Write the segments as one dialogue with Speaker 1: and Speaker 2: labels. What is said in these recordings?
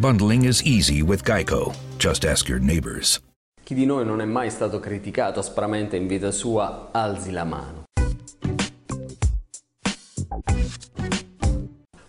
Speaker 1: Bundling is easy with Geico. Just ask your neighbors.
Speaker 2: Chi di noi non è mai stato criticato aspramente in vita sua, alzi la mano.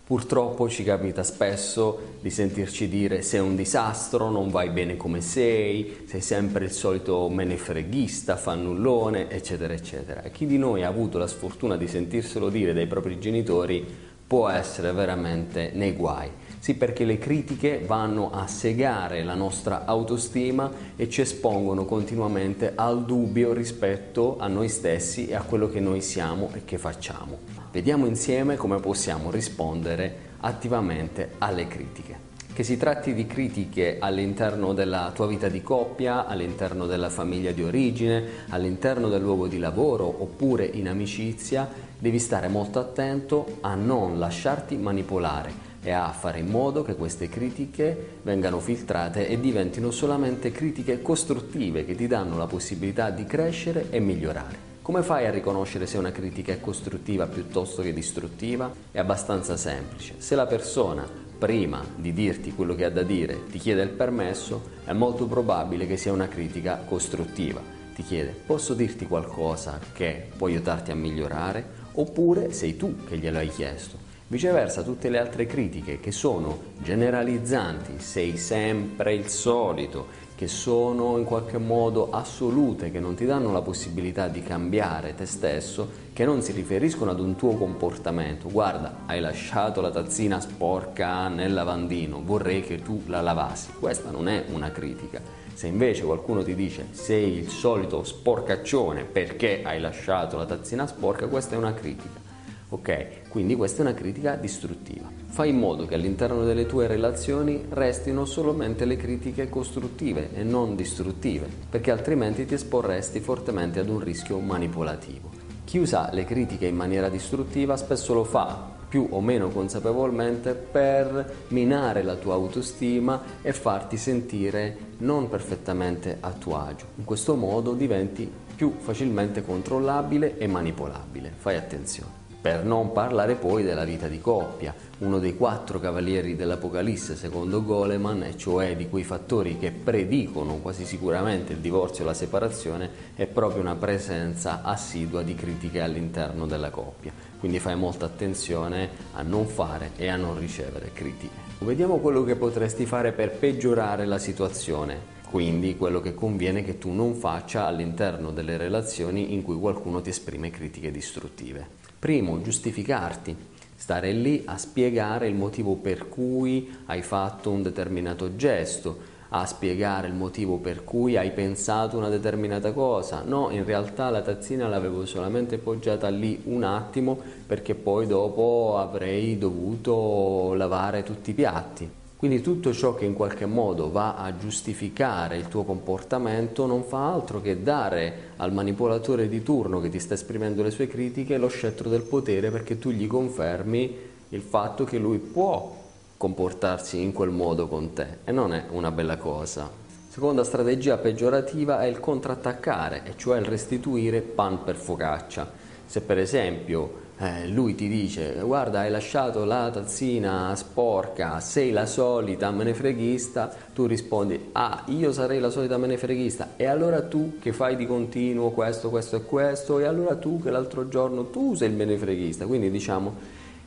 Speaker 2: Purtroppo ci capita spesso di sentirci dire sei un disastro, non vai bene come sei, sei sempre il solito menefreghista, fannullone, eccetera, eccetera. Chi di noi ha avuto la sfortuna di sentirselo dire dai propri genitori può essere veramente nei guai. Sì, perché le critiche vanno a segare la nostra autostima e ci espongono continuamente al dubbio rispetto a noi stessi e a quello che noi siamo e che facciamo. Vediamo insieme come possiamo rispondere attivamente alle critiche. Che si tratti di critiche all'interno della tua vita di coppia, all'interno della famiglia di origine, all'interno del luogo di lavoro oppure in amicizia, devi stare molto attento a non lasciarti manipolare e a fare in modo che queste critiche vengano filtrate e diventino solamente critiche costruttive che ti danno la possibilità di crescere e migliorare. Come fai a riconoscere se una critica è costruttiva piuttosto che distruttiva? È abbastanza semplice. Se la persona, prima di dirti quello che ha da dire, ti chiede il permesso, è molto probabile che sia una critica costruttiva. Ti chiede, posso dirti qualcosa che può aiutarti a migliorare? Oppure sei tu che glielo hai chiesto. Viceversa, tutte le altre critiche che sono generalizzanti, sei sempre il solito, che sono in qualche modo assolute, che non ti danno la possibilità di cambiare te stesso, che non si riferiscono ad un tuo comportamento. Guarda, hai lasciato la tazzina sporca nel lavandino, vorrei che tu la lavassi. Questa non è una critica. Se invece qualcuno ti dice sei il solito sporcaccione perché hai lasciato la tazzina sporca, questa è una critica. Ok? Quindi questa è una critica distruttiva. Fai in modo che all'interno delle tue relazioni restino solamente le critiche costruttive e non distruttive, perché altrimenti ti esporresti fortemente ad un rischio manipolativo. Chi usa le critiche in maniera distruttiva spesso lo fa più o meno consapevolmente per minare la tua autostima e farti sentire non perfettamente a tuo agio. In questo modo diventi più facilmente controllabile e manipolabile. Fai attenzione. Per non parlare poi della vita di coppia, uno dei quattro cavalieri dell'Apocalisse secondo Goleman, e cioè di quei fattori che predicono quasi sicuramente il divorzio e la separazione, è proprio una presenza assidua di critiche all'interno della coppia. Quindi fai molta attenzione a non fare e a non ricevere critiche. Vediamo quello che potresti fare per peggiorare la situazione quindi quello che conviene che tu non faccia all'interno delle relazioni in cui qualcuno ti esprime critiche distruttive. Primo, giustificarti, stare lì a spiegare il motivo per cui hai fatto un determinato gesto, a spiegare il motivo per cui hai pensato una determinata cosa. No, in realtà la tazzina l'avevo solamente poggiata lì un attimo perché poi dopo avrei dovuto lavare tutti i piatti. Quindi tutto ciò che in qualche modo va a giustificare il tuo comportamento non fa altro che dare al manipolatore di turno che ti sta esprimendo le sue critiche lo scettro del potere perché tu gli confermi il fatto che lui può comportarsi in quel modo con te e non è una bella cosa. Seconda strategia peggiorativa è il contrattaccare, e cioè il restituire pan per focaccia. Se per esempio eh, lui ti dice guarda hai lasciato la tazzina sporca, sei la solita menefreghista, tu rispondi ah io sarei la solita menefreghista. E allora tu che fai di continuo questo, questo e questo? E allora tu che l'altro giorno tu sei il menefreghista, quindi diciamo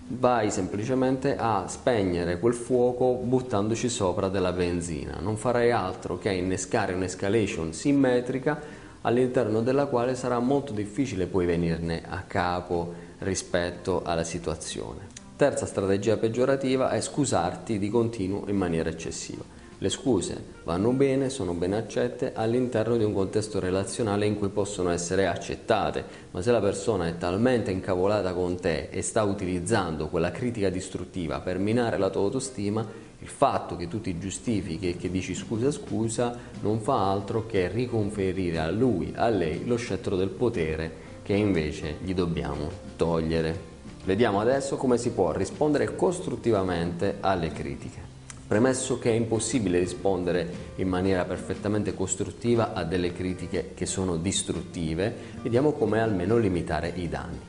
Speaker 2: vai semplicemente a spegnere quel fuoco buttandoci sopra della benzina, non farai altro che innescare un'escalation simmetrica all'interno della quale sarà molto difficile poi venirne a capo rispetto alla situazione. Terza strategia peggiorativa è scusarti di continuo in maniera eccessiva. Le scuse vanno bene, sono ben accette all'interno di un contesto relazionale in cui possono essere accettate, ma se la persona è talmente incavolata con te e sta utilizzando quella critica distruttiva per minare la tua autostima, Il fatto che tu ti giustifichi e che dici scusa scusa non fa altro che riconferire a lui, a lei, lo scettro del potere che invece gli dobbiamo togliere. Vediamo adesso come si può rispondere costruttivamente alle critiche. Premesso che è impossibile rispondere in maniera perfettamente costruttiva a delle critiche che sono distruttive, vediamo come almeno limitare i danni.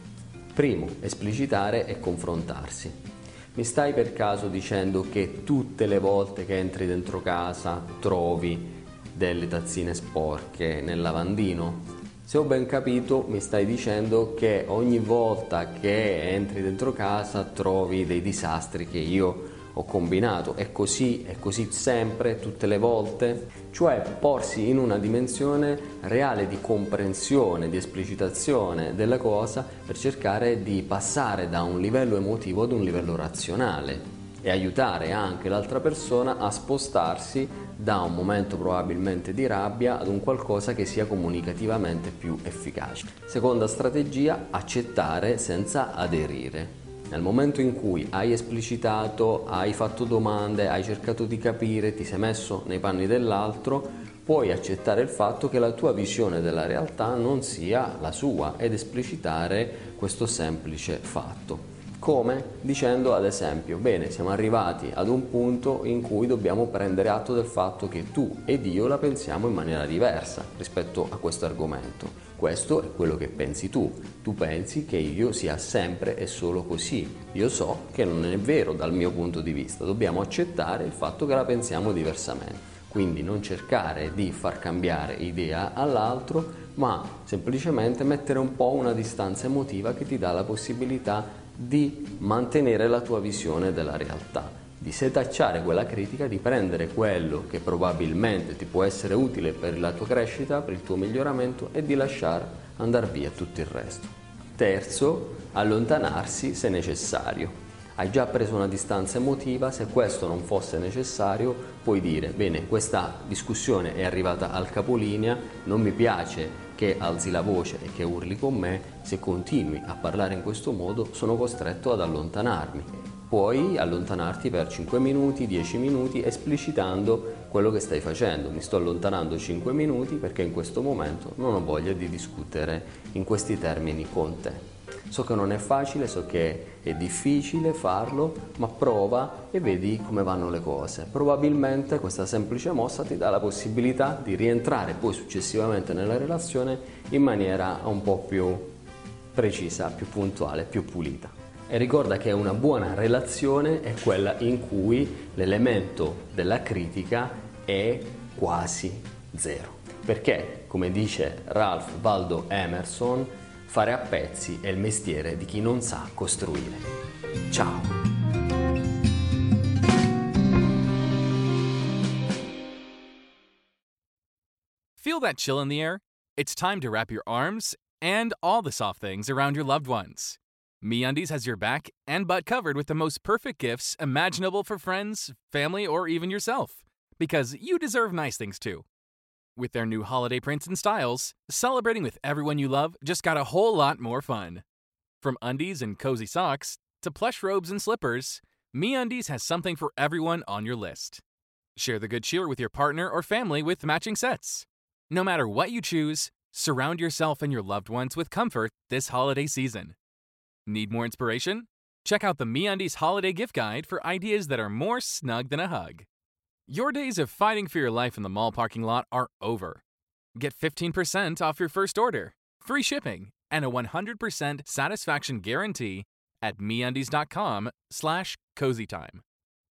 Speaker 2: Primo, esplicitare e confrontarsi. Mi stai per caso dicendo che tutte le volte che entri dentro casa trovi delle tazzine sporche nel lavandino? Se ho ben capito, mi stai dicendo che ogni volta che entri dentro casa trovi dei disastri che io ho combinato. È così, è così sempre, tutte le volte? Cioè porsi in una dimensione reale di comprensione, di esplicitazione della cosa per cercare di passare da un livello emotivo ad un livello razionale e aiutare anche l'altra persona a spostarsi da un momento probabilmente di rabbia ad un qualcosa che sia comunicativamente più efficace. Seconda strategia, accettare senza aderire. Nel momento in cui hai esplicitato, hai fatto domande, hai cercato di capire, ti sei messo nei panni dell'altro, puoi accettare il fatto che la tua visione della realtà non sia la sua ed esplicitare questo semplice fatto. Come? Dicendo ad esempio, bene, siamo arrivati ad un punto in cui dobbiamo prendere atto del fatto che tu ed io la pensiamo in maniera diversa rispetto a questo argomento. Questo è quello che pensi tu. Tu pensi che io sia sempre e solo così. Io so che non è vero dal mio punto di vista. Dobbiamo accettare il fatto che la pensiamo diversamente. Quindi non cercare di far cambiare idea all'altro, ma semplicemente mettere un po' una distanza emotiva che ti dà la possibilità di mantenere la tua visione della realtà, di setacciare quella critica, di prendere quello che probabilmente ti può essere utile per la tua crescita, per il tuo miglioramento e di lasciare andare via tutto il resto. Terzo, allontanarsi se necessario. Hai già preso una distanza emotiva, se questo non fosse necessario puoi dire, bene, questa discussione è arrivata al capolinea, non mi piace che alzi la voce e che urli con me, se continui a parlare in questo modo sono costretto ad allontanarmi. Puoi allontanarti per 5 minuti, 10 minuti, esplicitando quello che stai facendo. Mi sto allontanando 5 minuti perché in questo momento non ho voglia di discutere in questi termini con te. So che non è facile, so che è difficile farlo, ma prova e vedi come vanno le cose. Probabilmente questa semplice mossa ti dà la possibilità di rientrare poi successivamente nella relazione in maniera un po' più precisa, più puntuale, più pulita. E ricorda che una buona relazione è quella in cui l'elemento della critica è quasi zero. Perché, come dice Ralph Waldo Emerson, Fare a pezzi è il mestiere di chi non sa costruire. Ciao!
Speaker 3: Feel that chill in the air? It's time to wrap your arms and all the soft things around your loved ones. MeUndies has your back and butt covered with the most perfect gifts imaginable for friends, family, or even yourself. Because you deserve nice things too. With their new holiday prints and styles, celebrating with everyone you love just got a whole lot more fun. From undies and cozy socks to plush robes and slippers, MeUndies has something for everyone on your list. Share the good cheer with your partner or family with matching sets. No matter what you choose, surround yourself and your loved ones with comfort this holiday season. Need more inspiration? Check out the MeUndies Holiday Gift Guide for ideas that are more snug than a hug. Your days of fighting for your life in the mall parking lot are over. Get 15% off your first order, free shipping, and a 100% satisfaction guarantee at MeUndies.com slash cozytime.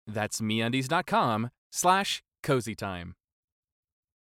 Speaker 3: That's MeUndies.com slash cozytime.